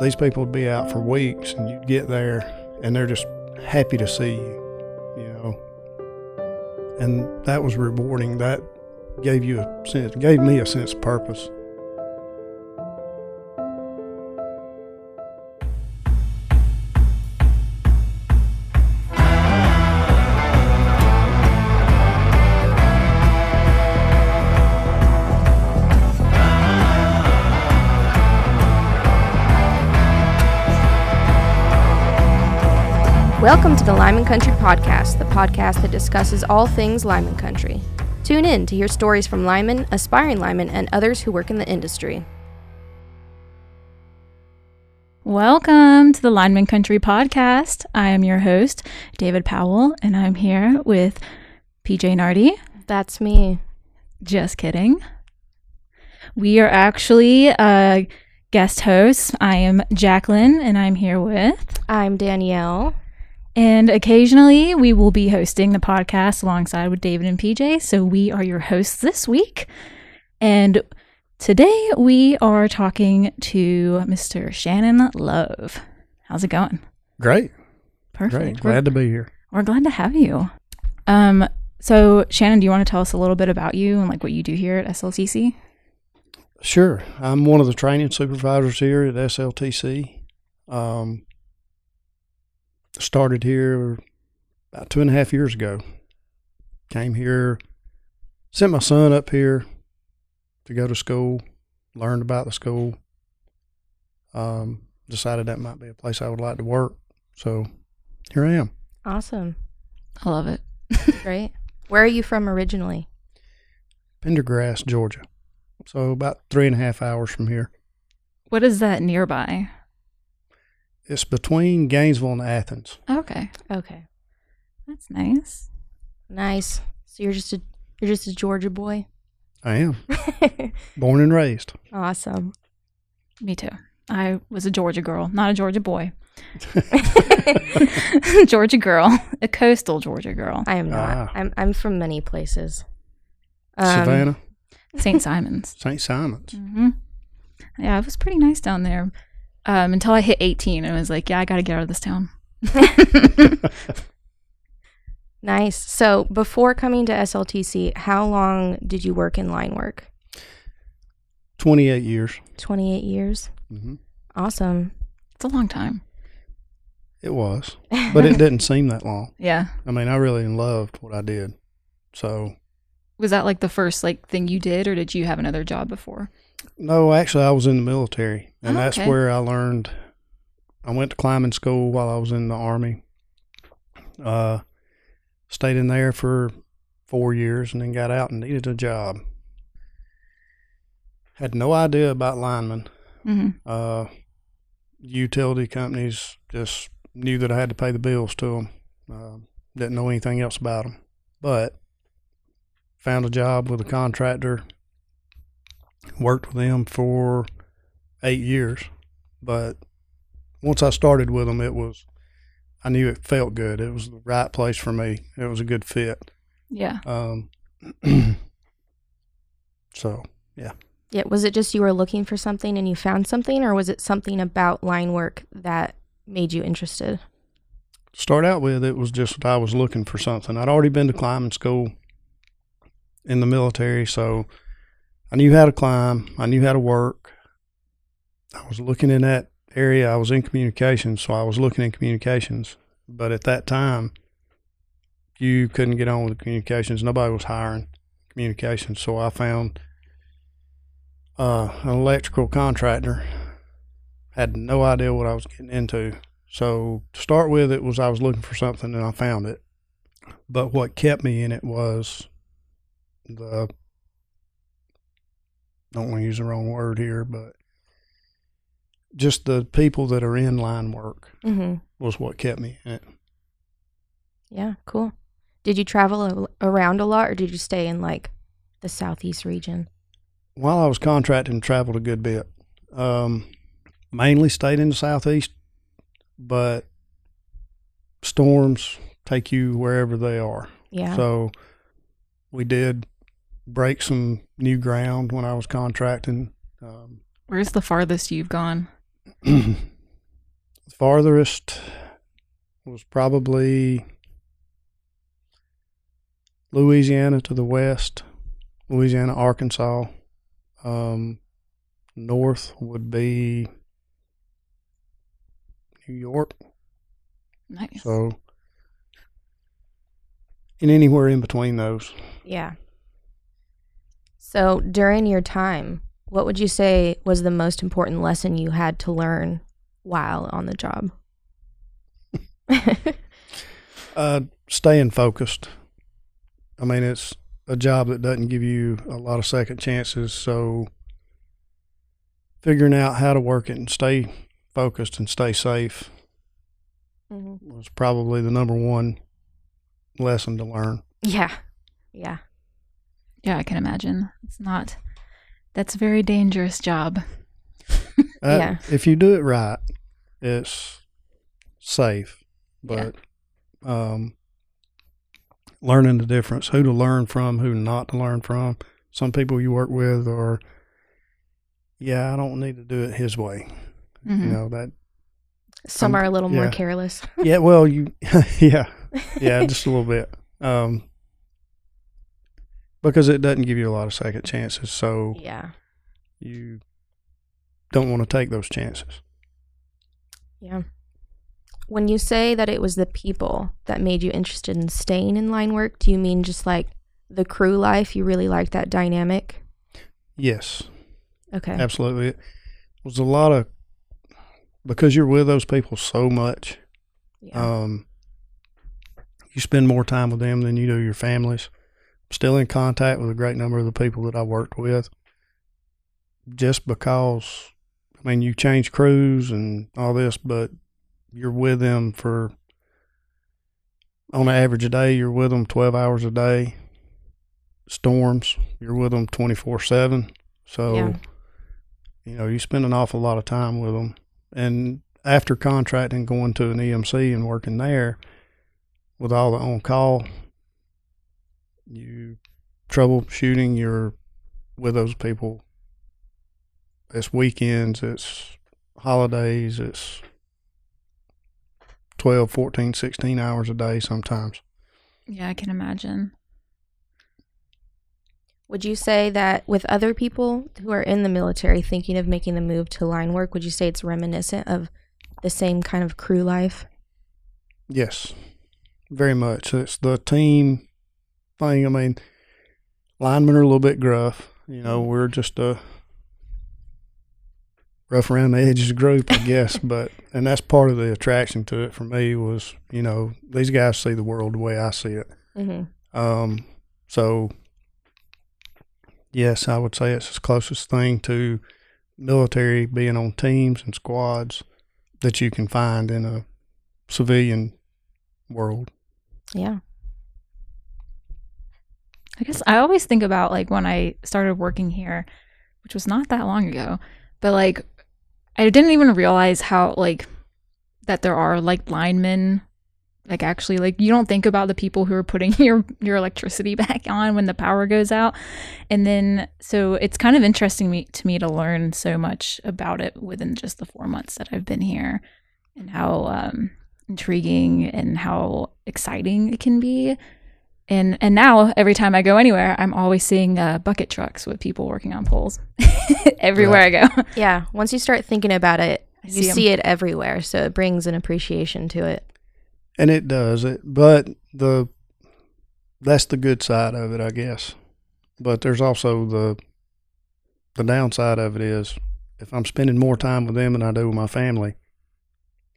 these people would be out for weeks, and you'd get there, and they're just happy to see you, you know. And that was rewarding. That gave you a sense, gave me a sense of purpose. Welcome to the Lineman Country Podcast, the podcast that discusses all things Lineman Country. Tune in to hear stories from linemen, aspiring linemen, and others who work in the industry. Welcome to the Lineman Country Podcast. I am your host, David Powell, and I'm here with PJ Nardi. That's me. Just kidding. We are actually uh, guest hosts. I am Jaclyn, and I'm here with. I'm Danielle. And occasionally we will be hosting the podcast alongside with David and PJ. So we are your hosts this week. And today we are talking to Mr. Shannon Love. How's it going? Great, Perfect. great. We're- Glad to be here. We're glad to have you. Um, so Shannon, do you want to tell us a little bit about you and like what you do here at SLTC? Sure. I'm one of the training supervisors here at SLTC. Um, started here about two and a half years ago. Came here, sent my son up here to go to school, learned about the school. Um, decided that might be a place I would like to work. So here I am. Awesome. I love it. Great. Where are you from originally? Pendergrass, Georgia. So about three and a half hours from here. What is that nearby? It's between Gainesville and Athens. Okay, Okay. that's nice. Nice. So you're just a you're just a Georgia boy. I am born and raised. awesome. Me too. I was a Georgia girl, not a Georgia boy. Georgia girl, a coastal Georgia girl. I am not. Ah. I'm I'm from many places. Um, Savannah, St. Simon's. St. Simon's. hmm Yeah, it was pretty nice down there um, until I hit 18 and I was like, yeah, I got to get out of this town. Nice. So before coming to SLTC, how long did you work in line work? 28 years. 28 years. hmm Awesome. It's a long time. It was, but it didn't seem that long. Yeah. I mean, I really loved what I did. So, Was that like the first like thing you did or did you have another job before? No, actually, I was in the military, and Oh, that's where I learned. I went to climbing school while I was in the army. Uh, stayed in there for four years, and then got out and needed a job. Had no idea about linemen. hmm uh, utility companies just knew that I had to pay the bills to them. Uh, didn't know anything else about them, but found a job with a contractor. Worked with them for eight years, but once I started with them, it was I knew it felt good. It was the right place for me. It was a good fit. Yeah. Um, so Yeah. Yeah. Was it just you were looking for something and you found something, or was it something about line work that made you interested? start out with, it was just I was looking for something. I'd already been to climbing school in the military, so I knew how to climb. I knew how to work. I was looking in that area. I was in communications, so I was looking in communications. But at that time, you couldn't get on with communications. Nobody was hiring communications, so I found uh, an electrical contractor. Had no idea what I was getting into. So to start with, it was I was looking for something and I found it. But what kept me in it was the don't want to use the wrong word here, but just the people that are in line work Mm-hmm. was what kept me in it. Yeah. Cool. Did you travel a- around a lot, or did you stay in like the southeast region? While I was contracting, traveled a good bit. Um, mainly stayed in the southeast, but storms take you wherever they are. Yeah. So we did break some new ground when I was contracting. Um, Where's the farthest you've gone? farthest was probably Louisiana to the west, Louisiana, Arkansas. Um, north would be New York. Nice. So, and anywhere in between those. Yeah. So during your time, what would you say was the most important lesson you had to learn while on the job? Uh, staying focused. I mean, it's a job that doesn't give you a lot of second chances. So, figuring out how to work it and stay focused and stay safe Mhm. was probably the number one lesson to learn. Yeah. Yeah. Yeah, I can imagine. It's not. That's a very dangerous job. Uh, Yeah. If you do it right, it's safe. Yeah. But um, learning the difference, who to learn from, who not to learn from. Some people you work with are, yeah, I don't need to do it his way. Mhm. You know that. Some Um, are a little more careless. Yeah. Well, you. yeah. Yeah. Just a little bit. Um, because it doesn't give you a lot of second chances, so Yeah. you don't want to take those chances. Yeah. When you say that it was the people that made you interested in staying in line work, do you mean just like the crew life? You really like that dynamic? Yes. Okay. Absolutely. It was a lot of because you're with those people so much. Yeah. Um, you spend more time with them than you do your families. Still in contact with a great number of the people that I worked with. Just because, I mean, you change crews and all this, but you're with them for, on an average a day, you're with them 12 hours a day. Storms, you're with them 24 7. So, Yeah. you know, you spend an awful lot of time with them. And after contracting, going to an EMC and working there with all the on call, you troubleshooting, you're with those people. It's weekends, it's holidays, it's 12, 14, 16 hours a day sometimes. Yeah, I can imagine. Would you say that with other people who are in the military thinking of making the move to line work, would you say it's reminiscent of the same kind of crew life? Yes, very much. It's the team thing. I mean, linemen are a little bit gruff. You know, we're just a rough around the edges group, I guess. but and that's part of the attraction to it for me was, you know, these guys see the world the way I see it. Mm-hmm. Um, so yes, I would say it's the closest thing to military being on teams and squads that you can find in a civilian world. Yeah. I guess I always think about like when I started working here, which was not that long ago, but like I didn't even realize how like that there are like linemen like actually like you don't think about the people who are putting your your electricity back on when the power goes out. And then so it's kind of interesting me to me to learn so much about it within just the four months that i've been here and how um intriguing and how exciting it can be and and now every time I go anywhere, I'm always seeing uh, bucket trucks with people working on poles everywhere I go. Yeah. Once you start thinking about it, I you see 'em. see it everywhere. So it brings an appreciation to it. And it does it, but the that's the good side of it, I guess. But there's also the the downside of it is if I'm spending more time with them than I do with my family,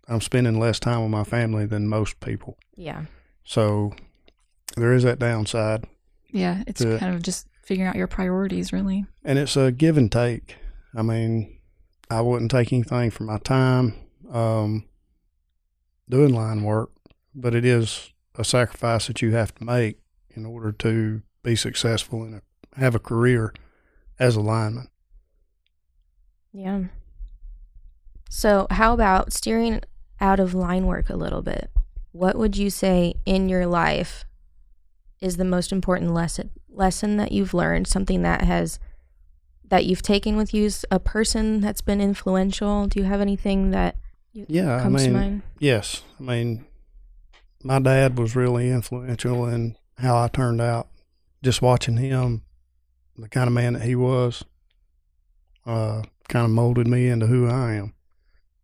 I'm spending less time with my family than most people. Yeah. So there is that downside, Yeah, it's Yeah. kind of just figuring out your priorities, really. and it's a give and take. I mean, I wouldn't take anything for my time um, doing line work, but it is a sacrifice that you have to make in order to be successful and have a career as a lineman. Yeah. So, how about steering out of line work a little bit? What would you say in your life is the most important lesson lesson that you've learned, something that has that you've taken with you, a person that's been influential? Do you have anything that Yeah, I comes to mind? yes. I mean, my dad was really influential in how I turned out. Just watching him, the kind of man that he was, uh, kind of molded me into who I am.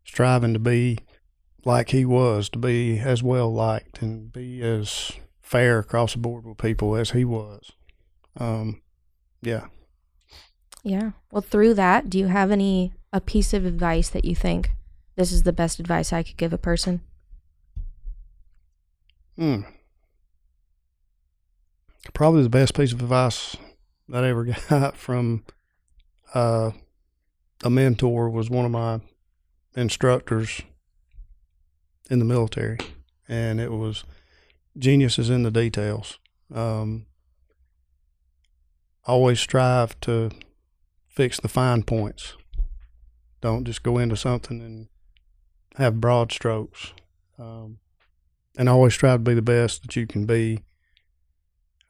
Striving to be like he was, to be as well liked and be as fair across the board with people as he was. Um, yeah. Yeah. Well, through that, do you have any a piece of advice that you think this is the best advice I could give a person? Hmm. Probably the best piece of advice that I ever got from uh, a mentor was one of my instructors in the military, and it was genius is in the details. Um, always strive to fix the fine points. Don't just go into something and have broad strokes. Um, and always strive to be the best that you can be.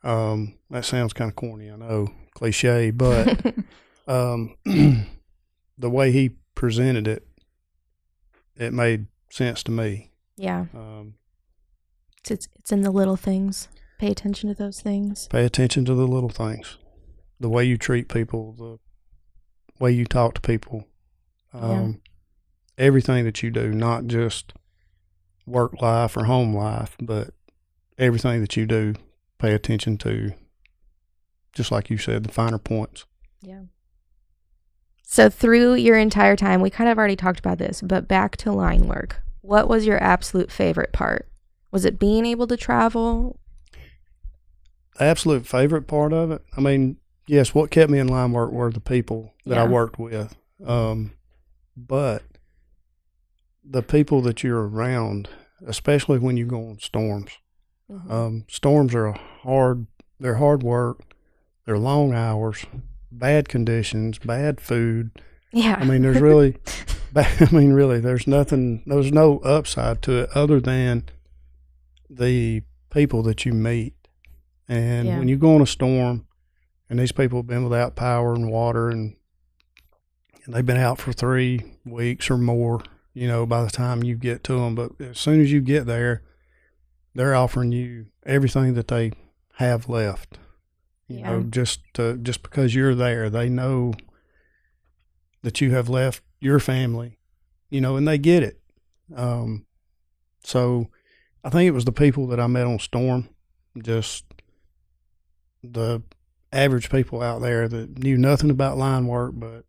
Um, that sounds kind of corny, I know, cliche, but um, the way he presented it, it made sense to me. yeah. Um, It's, it's in the little things. Pay attention to those things. pay attention to the little things, the way you treat people, the way you talk to people, um, everything that you do, not just work life or home life, but everything that you do, pay attention to. Just like you said, the finer points. Yeah. So through your entire time, we kind of already talked about this, but back to line work. What was your absolute favorite part? Was it being able to travel? absolute favorite part of it. I mean, yes, what kept me in line work were the people that I worked with. Um, but the people that you're around, especially when you go on storms, um, storms are hard, they're hard work. They're long hours, bad conditions, bad food. yeah. I mean, there's really, I mean, really, there's nothing, there's no upside to it other than the people that you meet. And Yeah. when you go on a storm, and these people have been without power and water, and and they've been out for three weeks or more, you know, by the time you get to them. But as soon as you get there, they're offering you everything that they have left. You Yeah. know, just to, just because you're there, they know that you have left your family, you know, and they get it. Um, so I think it was the people that I met on Storm, just the average people out there that knew nothing about line work, but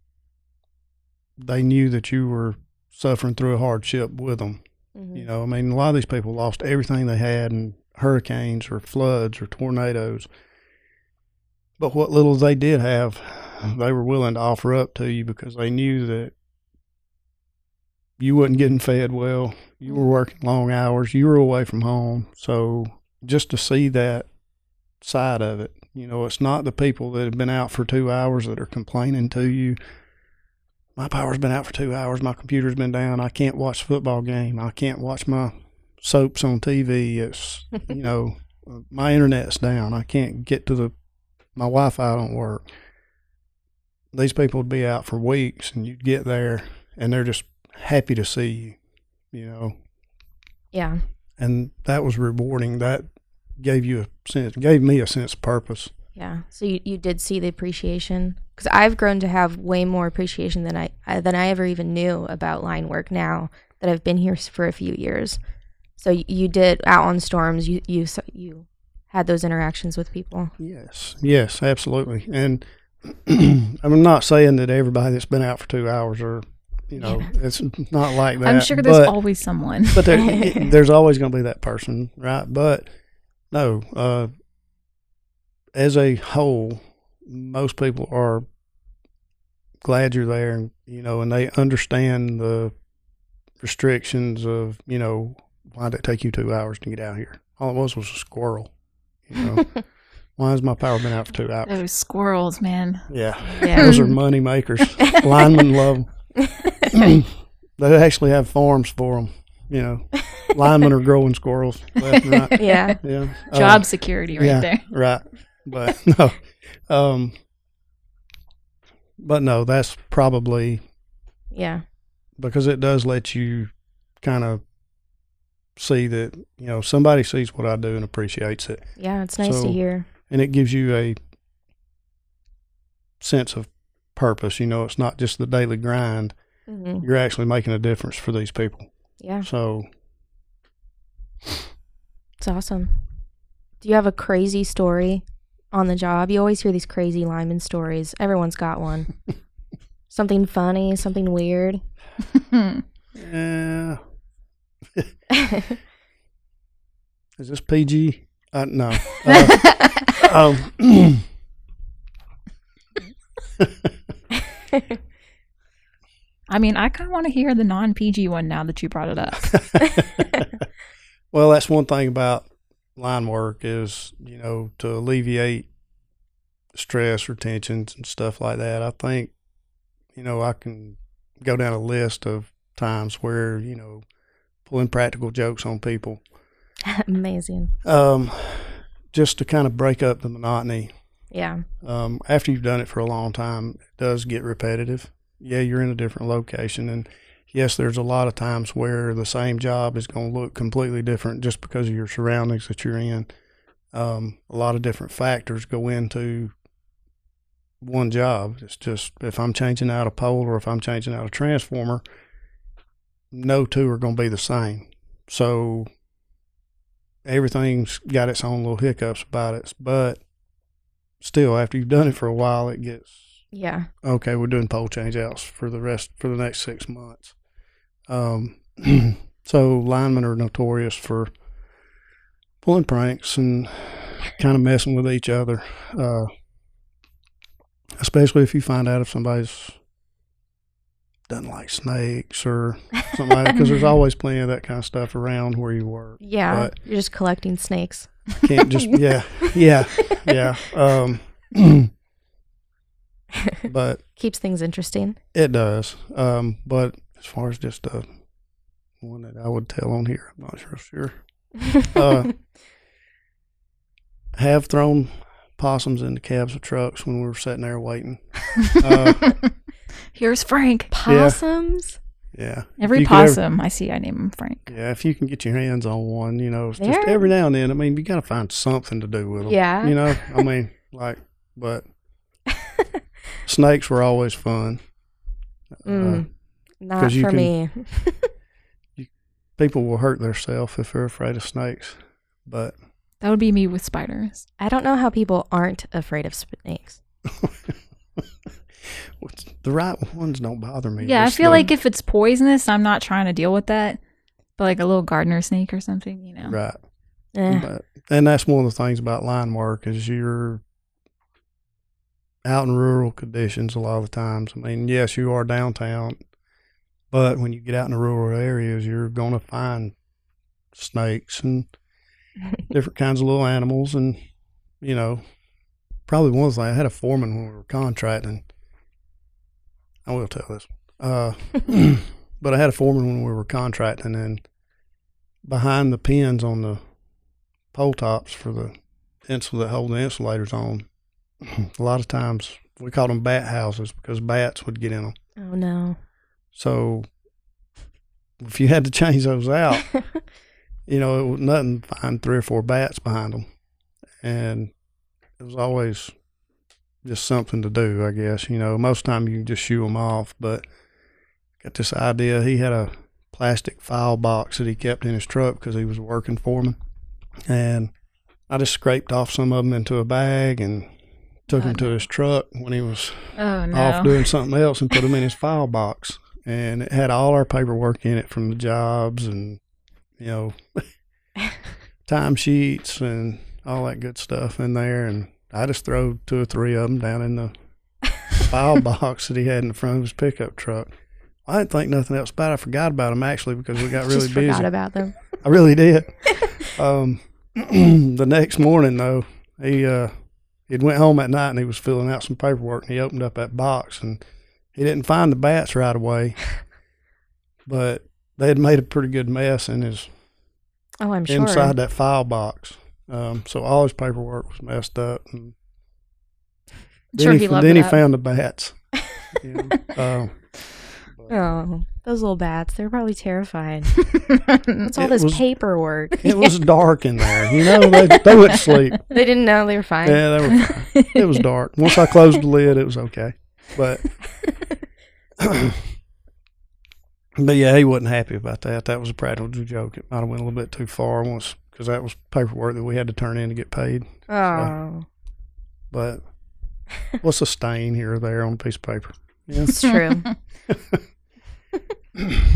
they knew that you were suffering through a hardship with them. Mhm. You know, I mean, a lot of these people lost everything they had in hurricanes or floods or tornadoes. But what little they did have, they were willing to offer up to you because they knew that you wasn't getting fed well. You were working long hours. You were away from home. So just to see that side of it, you know, it's not the people that have been out for two hours that are complaining to you. My power's been out for two hours. My computer's been down. I can't watch football game. I can't watch my soaps on TV. It's, you know, my internet's down. I can't get to the, my Wi Fi don't work. These people would be out for weeks and you'd get there and they're just happy to see you, you know, Yeah. and that was rewarding. That gave you a sense, gave me a sense of purpose. Yeah. So you, you did see the appreciation because I've grown to have way more appreciation than I, I than I ever even knew about line work now that I've been here for a few years. So you, you did out on storms. You you you had those interactions with people. Yes, yes, absolutely. And I'm not saying that everybody that's been out for two hours are, you know, Yeah. it's not like that. I'm sure there's but, always someone. but there, there's always going to be that person, right? But no, uh, as a whole, most people are glad you're there, and you know, and they understand the restrictions of, you know, why did it take you two hours to get out here? All it was was a squirrel. You know, why has my power been out for two hours? Those squirrels, man. Yeah, Yeah. those are money makers. Linemen love them. they actually have farms for them. You know, linemen are growing squirrels left and right. yeah. Yeah, Uh, Job security right yeah. there. right. But no, um, but no, that's probably Yeah. because it does let you kind of see that you know somebody sees what I do and appreciates it, Yeah, it's nice So- to hear. and it gives you a sense of purpose. You know, it's not just the daily grind. hmm You're actually making a difference for these people. Yeah, So it's awesome. Do you have a crazy story on the job? You always hear these crazy lineman stories. Everyone's got one. something funny, something weird. yeah, is this PG? Uh, no. Uh, um, I mean, I kind of want to hear the non PG one now that you brought it up. well, that's one thing about line work is you know to alleviate stress or tensions and stuff like that. I think you know I can go down a list of times where you know pulling practical jokes on people Amazing. um, just to kind of break up the monotony. Yeah. Um, after you've done it for a long time, it does get repetitive. Yeah, you're in a different location, and yes, there's a lot of times where the same job is going to look completely different just because of your surroundings that you're in. Um, a lot of different factors go into one job. It's just if I'm changing out a pole or if I'm changing out a transformer, no two are going to be the same. So everything's got its own little hiccups about it, but still, after you've done it for a while, it gets Yeah. okay. We're doing pole change outs for the rest for the next six months. Um, so linemen are notorious for pulling pranks and kind of messing with each other, uh, especially if you find out if somebody's doesn't like snakes or somebody because there's always plenty of that kind of stuff around where you work. Yeah. But- You're just collecting snakes. Can't just yeah yeah yeah. Um, but Keeps things interesting. It does. Um, but as far as just uh, one that I would tell on here, I'm not sure. Sure. Uh, have thrown possums in the cabs of trucks when we were sitting there waiting. Uh, Here's Frank. Possums? Yeah. Every you could ever- possum I see, I name him Frank. yeah, if you can get your hands on one, you know, They're- every now and then. I mean, you got to find something to do with them. Yeah. You know, I mean, like, but snakes were always fun. Uh, Mm, Not 'cause you for can- me. people will hurt themselves if they're afraid of snakes. But That would be me with spiders. I don't know how people aren't afraid of snakes. the right ones don't bother me. Yeah, I feel the- like if it's poisonous, I'm not trying to deal with that. But like a little gardener snake or something, you know. right. Eh, But, and that's one of the things about line work is you're out in rural conditions a lot of the times. I mean, yes, you are downtown, but when you get out in the rural areas, you're going to find snakes and different kinds of little animals. And, you know, probably one thing I had a foreman when we were contracting. I will tell this. Uh, but I had a foreman when we were contracting, and behind the pins on the pole tops for the insul that hold the insulators on, a lot of times we called them bat houses because bats would get in them. oh no. So if you had to change those out, you know, it was nothing to find three or four bats behind them. And it was always just something to do, I guess. You know, most time you can just shoo them off, but got this idea. He had a plastic file box that he kept in his truck because he was working foreman. And I just scraped off some of them into a bag and took Oh, them to his truck when he was Oh no. off doing something else and put them in his file box. And it had all our paperwork in it from the jobs and, you know, time sheets and all that good stuff in there. And I just throw two or three of them down in the file box that he had in the front of his pickup truck. I didn't think nothing else about it. I forgot about them actually because we got really Just busy. forgot about them. I really did. um, the next morning though, he uh, he'd went home at night and he was filling out some paperwork and he opened up that box and he didn't find the bats right away, but they had made a pretty good mess in his Oh, I'm sure. inside that file box. Um, so all his paperwork was messed up. And sure then he he, loved then he that. found the bats. You know? uh, Oh, those little bats. They're probably terrified. What's all It this was- paperwork? it was dark in there. You know, they, they went to sleep. they didn't know they were fine. Yeah, they were fine. It was dark. Once I closed the lid, it was okay. But but yeah, he wasn't happy about that. That was a practical joke. It might have went a little bit too far once because that was paperwork that we had to turn in to get paid. Oh, But what's a stain here or there on a piece of paper? Yeah. it's true.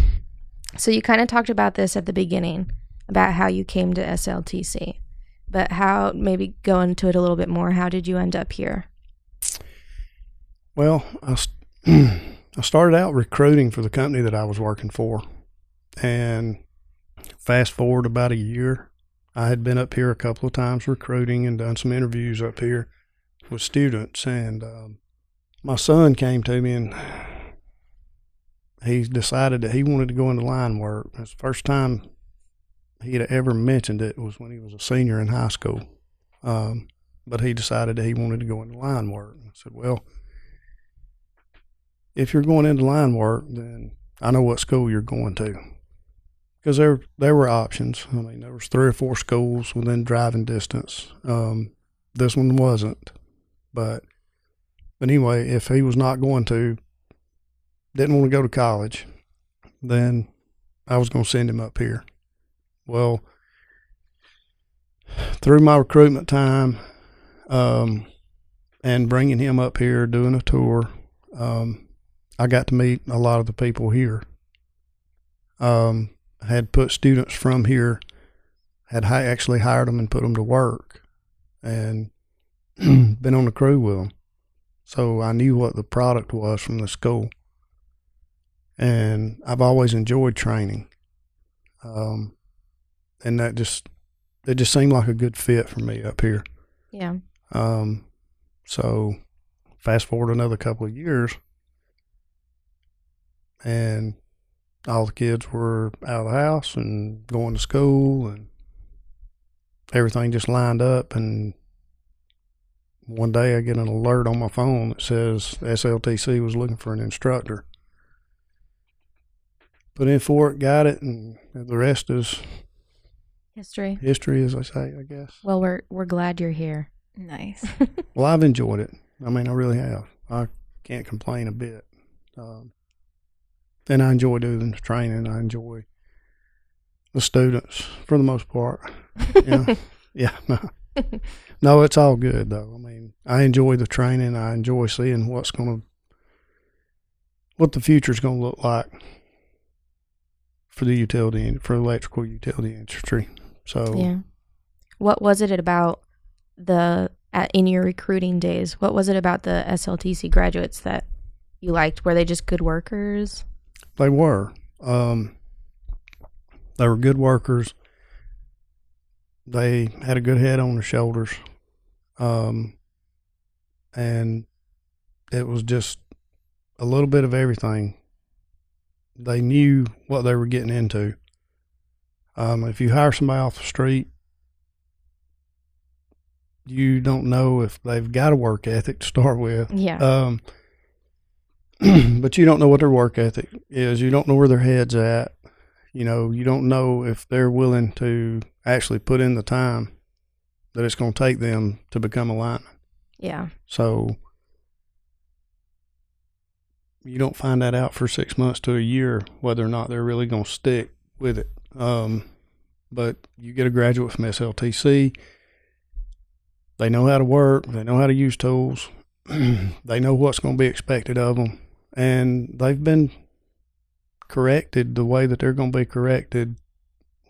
so you kind of talked about this at the beginning about how you came to SLTC, but how maybe go into it a little bit more. How did you end up here? Well, I, st- I started out recruiting for the company that I was working for. And fast forward about a year, I had been up here a couple of times recruiting and done some interviews up here with students. And um, my son came to me and he decided that he wanted to go into line work. It's the first time he had ever mentioned it was when he was a senior in high school. Um, but he decided that he wanted to go into line work. I said, well, if you're going into line work, then I know what school you're going to. Because there there were options. I mean, there was three or four schools within driving distance. Um, this one wasn't, but but anyway, if he was not going to, didn't want to go to college, then I was going to send him up here. Well, through my recruitment time, um, and bringing him up here, doing a tour, um, I got to meet a lot of the people here. Um, had put students from here, had hi- actually hired them and put them to work, and been on the crew with them. So I knew what the product was from the school, and I've always enjoyed training. Um, and that just it just seemed like a good fit for me up here. Yeah. Um, so fast forward another couple of years, and all the kids were out of the house and going to school, and everything just lined up. And one day I get an alert on my phone that says SLTC was looking for an instructor. Put in for it, got it, and the rest is History. history, as I say, I guess. Well, we're we're glad you're here. nice. Well, I've enjoyed it. I mean, I really have. I can't complain a bit. Um, and I enjoy doing the training. I enjoy the students for the most part. Yeah, yeah. No, no, it's all good though. I mean, I enjoy the training. I enjoy seeing what's going to, what the future's going to look like for the utility for electrical utility industry. So Yeah. What was it about the at, in your recruiting days? What was it about the SLTC graduates that you liked? Were they just good workers? They were. Um, they were good workers. They had a good head on their shoulders. Um, and it was just a little bit of everything. They knew what they were getting into. Um, if you hire somebody off the street, you don't know if they've got a work ethic to start with. Yeah. Um, but you don't know what their work ethic is. You don't know where their head's at. You know, you don't know if they're willing to actually put in the time that it's going to take them to become a lineman. yeah. So you don't find that out for six months to a year whether or not they're really going to stick with it. Um, but you get a graduate from SLTC. They know how to work. They know how to use tools. they know what's going to be expected of them, and they've been corrected the way that they're going to be corrected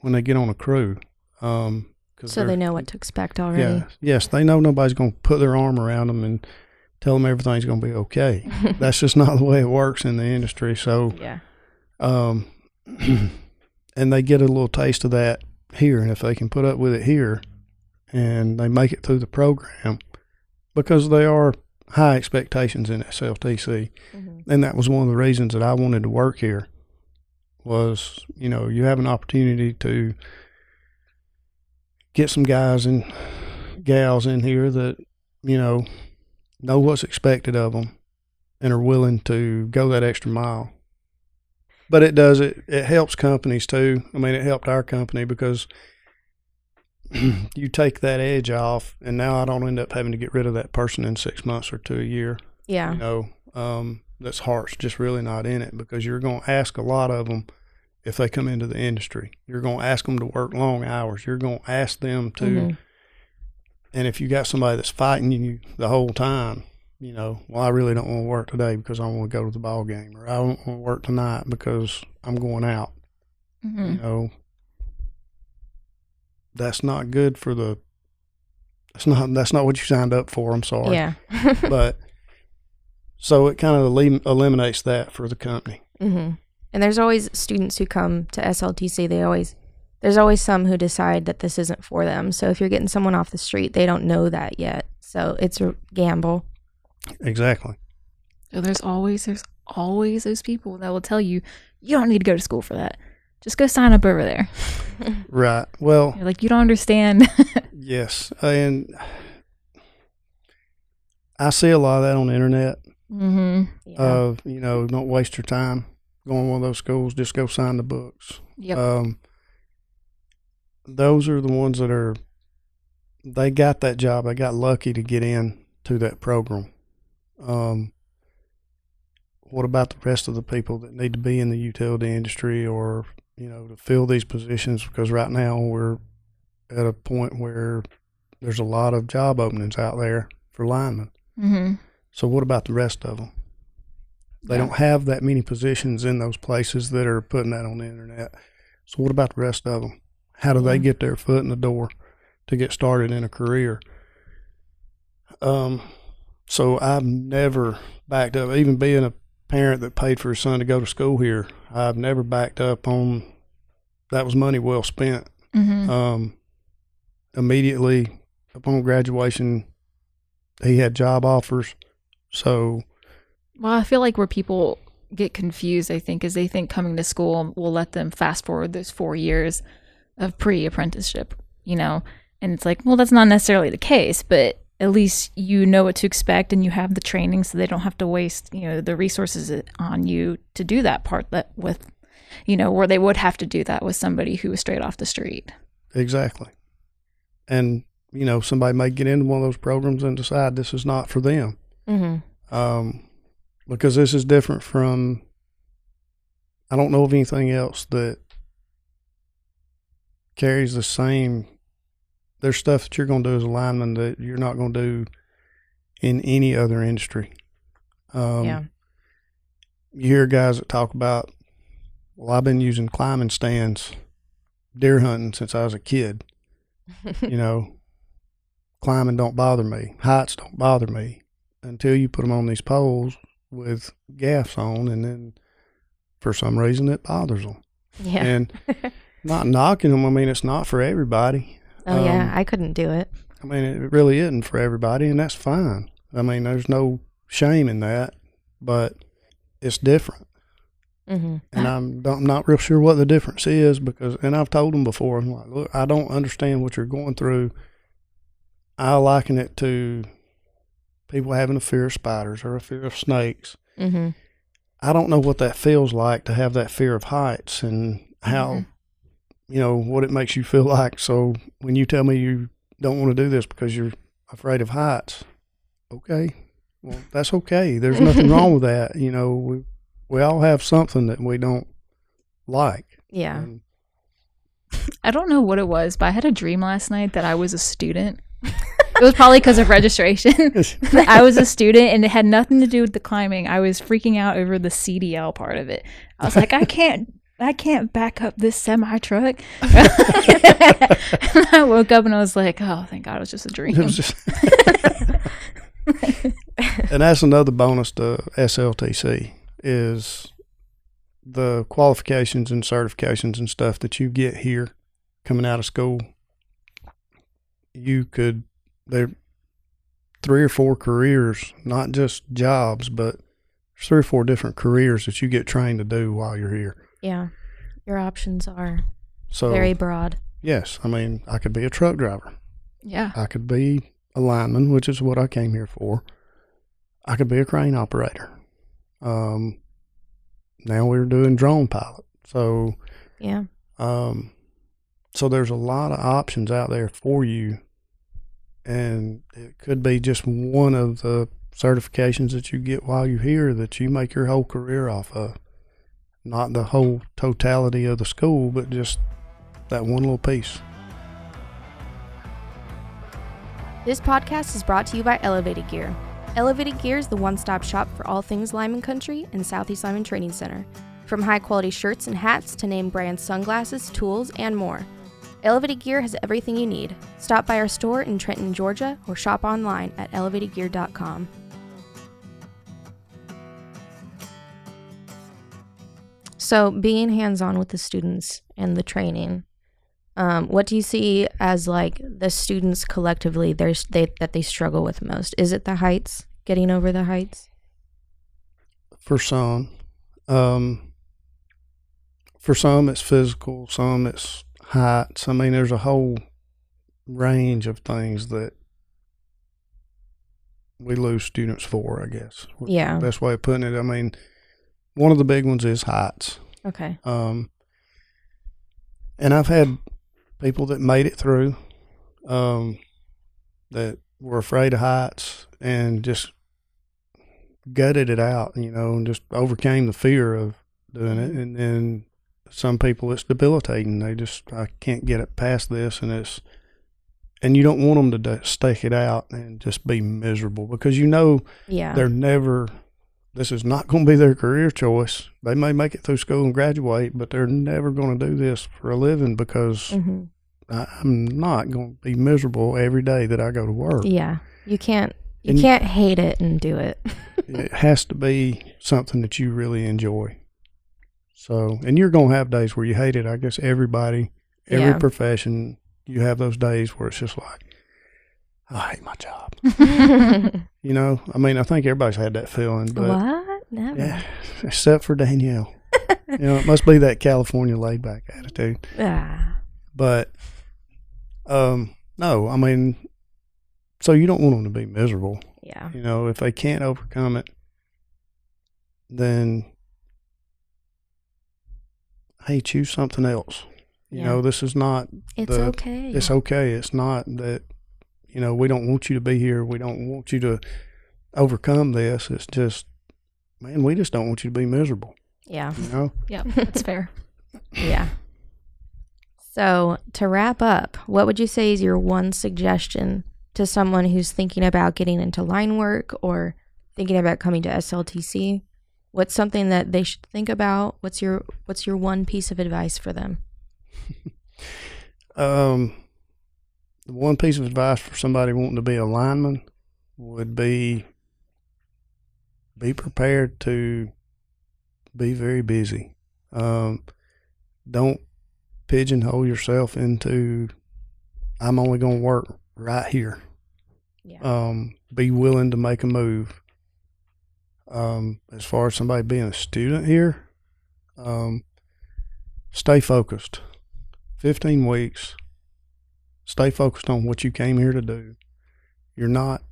when they get on a crew. Um, So they know what to expect already. yeah, yes, they know nobody's going to put their arm around them and tell them everything's going to be okay. That's just not the way it works in the industry. So, yeah. um, and they get a little taste of that here, and if they can put up with it here, and they make it through the program, because they are high expectations in SLTC, Mhm. and that was one of the reasons that I wanted to work here. Was you know you have an opportunity to get some guys and gals in here that you know know what's expected of them, and are willing to go that extra mile. But it does it. It helps companies too. I mean, it helped our company because you take that edge off, and now I don't end up having to get rid of that person in six months or to a year. Yeah. You know, um, that's heart's just really not in it because you're going to ask a lot of them if they come into the industry. You're going to ask them to work long hours. You're going to ask them to, Mhm. and if you got somebody that's fighting you the whole time, you know, well, I really don't want to work today because I want to go to the ball game, or I don't want to work tonight because I'm going out. You Mhm. know, that's not good for the. That's not that's not what you signed up for. I'm sorry Yeah. but so it kind of elim- eliminates that for the company. hmm And there's always students who come to SLTC. They always, there's always some who decide that this isn't for them. So if you're getting someone off the street, they don't know that yet. So it's a gamble. Exactly. So there's always there's always those people that will tell you you don't need to go to school for that. Just go sign up over there. Right. Well, You're like you don't understand. yes, and I see a lot of that on the internet. mm-hmm. Yeah. Of you know, don't waste your time going to one of those schools. Just go sign the books. Yep. Um, those are the ones that are. They got that job. They got lucky to get in to that program. Um, what about the rest of the people that need to be in the utility industry or you know to fill these positions? Because right now we're at a point where there's a lot of job openings out there for linemen. mm-hmm. So what about the rest of them? They Yeah. don't have that many positions in those places that are putting that on the internet. So what about the rest of them? How do they get their foot in the door to get started in a career? Um, so I've never backed up, even being a parent that paid for his son to go to school here. I've never backed up on that was money well spent. Mm-hmm. Um, immediately upon graduation, he had job offers. So Well, I feel like where people get confused, I think, is they think coming to school will let them fast forward those four years of pre apprenticeship, you know? And it's like, well, that's not necessarily the case, but at least you know what to expect and you have the training so they don't have to waste, you know, the resources on you to do that part that with, you know, where they would have to do that with somebody who was straight off the street. Exactly. And, you know, somebody may get into one of those programs and decide this is not for them. hmm Um, because this is different from, I don't know of anything else that carries the same. There's stuff that you're going to do as a lineman that you're not going to do in any other industry. Um, yeah. you hear guys that talk about, well, I've been using climbing stands, deer hunting since I was a kid. you know, climbing don't bother me, heights don't bother me until you put them on these poles with gaffs on, and then for some reason it bothers them. Yeah. And not knocking them, I mean, it's not for everybody. Oh yeah. um, I couldn't do it. I mean, it really isn't for everybody, and that's fine. I mean, there's no shame in that, but it's different. hmm and I'm, I'm not real sure what the difference is because, and I've told them before, I'm like, look, I don't understand what you're going through. I liken it to people having a fear of spiders or a fear of snakes. hmm I don't know what that feels like to have that fear of heights and how, Mhm. You know, what it makes you feel like. So when you tell me you don't want to do this because you're afraid of heights, okay, well, that's okay. There's nothing wrong with that. You know, we, we all have something that we don't like. Yeah. And I don't know what it was, but I had a dream last night that I was a student. it was probably because of registration. I was a student and it had nothing to do with the climbing. I was freaking out over the CDL part of it. I was like, I can't I can't back up this semi truck. I woke up and I was like, oh thank God it was just a dream. just and that's another bonus to SLTC is the qualifications and certifications and stuff that you get here coming out of school. You could there three or four careers, not just jobs, but three or four different careers that you get trained to do while you're here. Yeah. Your options are So very broad. yes, I mean I could be a truck driver. yeah. I could be a lineman, which is what I came here for. I could be a crane operator. Um, now we're doing drone pilot. So, Yeah. um, so there's a lot of options out there for you, and it could be just one of the certifications that you get while you're here that you make your whole career off of. Not the whole totality of the school, but just that one little piece. This podcast is brought to you by Elevated Gear. Elevated Gear is the one stop shop for all things Lineman Country and Southeast Lineman Training Center. From high quality shirts and hats to name brand sunglasses, tools, and more. Elevated Gear has everything you need. Stop by our store in Trenton, Georgia, or shop online at elevatedgear.com. So, being hands on with the students and the training, um, what do you see as like the students collectively there's they, that they struggle with most? Is it the heights, getting over the heights? for some. Um, for some, it's physical. Some, it's heights. I mean, there's a whole range of things that we lose students for. I guess. Yeah. Best way of putting it. I mean, one of the big ones is heights. Okay. Um, and I've had people that made it through, um, that were afraid of heights and just gutted it out, you know, and just overcame the fear of doing it. And then some people, it's debilitating. They just, I can't get it past this, and it's, and you don't want them to stake it out and just be miserable because you know Yeah. they're never this is not going to be their career choice they may make it through school and graduate but they're never going to do this for a living because hmm I, i'm not going to be miserable every day that i go to work Yeah. You can't. You And- can't hate it and do it. it has to be something that you really enjoy so and you're going to have days where you hate it i guess everybody every Yeah. profession you have those days where it's just like i hate my job you know i mean i think everybody's had that feeling but what? Never. Yeah, except for Danielle. you know, it must be that California laid back attitude. Ah. But um no, I mean so you don't want them to be miserable. Yeah. You know, if they can't overcome it, then hey, choose something else. You Yeah. know, this is not It's The- okay. it's okay. It's not that you know, we don't want you to be here. We don't want you to overcome this. It's just man, we just don't want you to be miserable. yeah. You know? Yep, that's fair. Yeah. So, to wrap up, what would you say is your one suggestion to someone who's thinking about getting into line work or thinking about coming to SLTC? What's something that they should think about? What's your what's your one piece of advice for them? Um, the one piece of advice for somebody wanting to be a lineman would be be prepared to be very busy. Um, don't pigeonhole yourself into I'm only going to work right here. Yeah. Um, be willing to make a move. Um, as far as somebody being a student here, um, stay focused. 15 weeks. Stay focused on what you came here to do. You're not,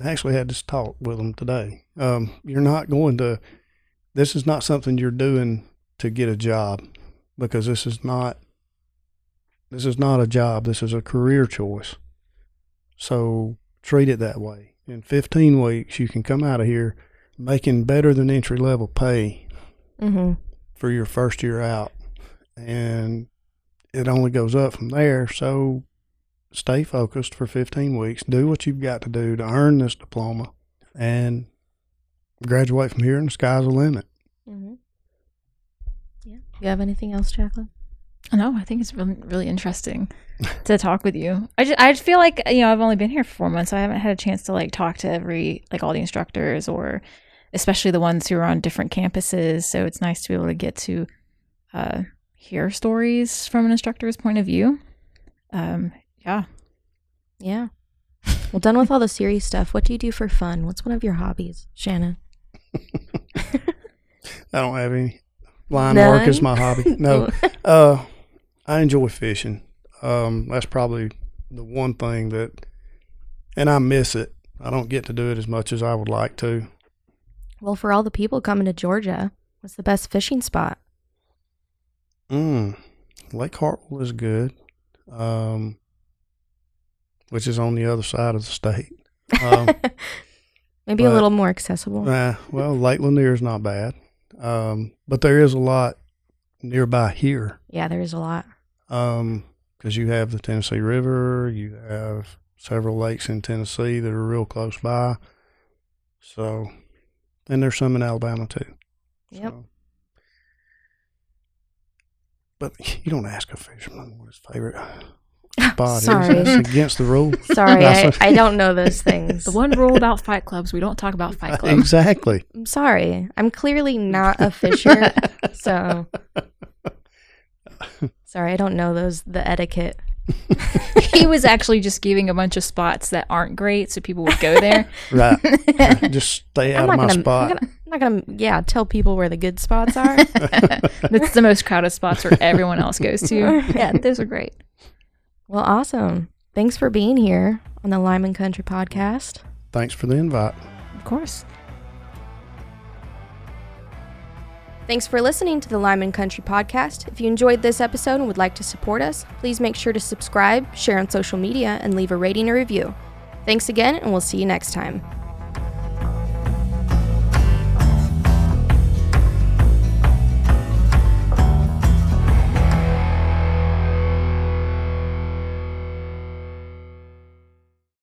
I actually had this talk with them today. Um, you're not going to, this is not something you're doing to get a job because this is not, this is not a job. This is a career choice. So treat it that way. In 15 weeks, you can come out of here making better than entry level pay mm-hmm. for your first year out. And it only goes up from there. So stay focused for 15 weeks. Do what you've got to do to earn this diploma and graduate from here, and the sky's the limit. Mm-hmm. Yeah. You have anything else, Jaclyn? No, I think it's really, really interesting to talk with you. I just, I feel like you know I've only been here for four months, so I haven't had a chance to like talk to every like all the instructors or especially the ones who are on different campuses. So it's nice to be able to get to uh, hear stories from an instructor's point of view. Um, yeah, Yeah. Well, done with all the serious stuff. What do you do for fun? What's one of your hobbies, Shannon? I don't have any. Line work is my hobby. No, uh, I enjoy fishing. Um, that's probably the one thing that, and I miss it. I don't get to do it as much as I would like to. Well, for all the people coming to Georgia, what's the best fishing spot? Mm, Lake Hartwell is good, um, which is on the other side of the state. Um, Maybe a little more accessible. uh, well, Lake Lanier is not bad, um, but there is a lot nearby here yeah, there is a lot. because you have the Tennessee River, you have several lakes in Tennessee that are real close by. So, and there's some in Alabama too. Yep. So- but you don't ask a fisherman what his favorite spot Sorry. is. It's against the rule. Sorry, I, I don't know those things. The one rule about fight clubs, we don't talk about fight clubs. exactly. I'm sorry. I'm clearly not a fisher, so sorry. I don't know those the etiquette. he was actually just giving a bunch of spots that aren't great so people would go there. Right. Just stay I'm out of my gonna, spot. I'm, gonna, I'm not gonna, yeah, tell people where the good spots are. That's the most crowded spots where everyone else goes to. Yeah, those are great. well, awesome. Thanks for being here on the Lineman Country Podcast. Thanks for the invite. Of course. Thanks for listening to the Lineman Country Podcast. If you enjoyed this episode and would like to support us, please make sure to subscribe, share on social media, and leave a rating or review. Thanks again, and we'll see you next time.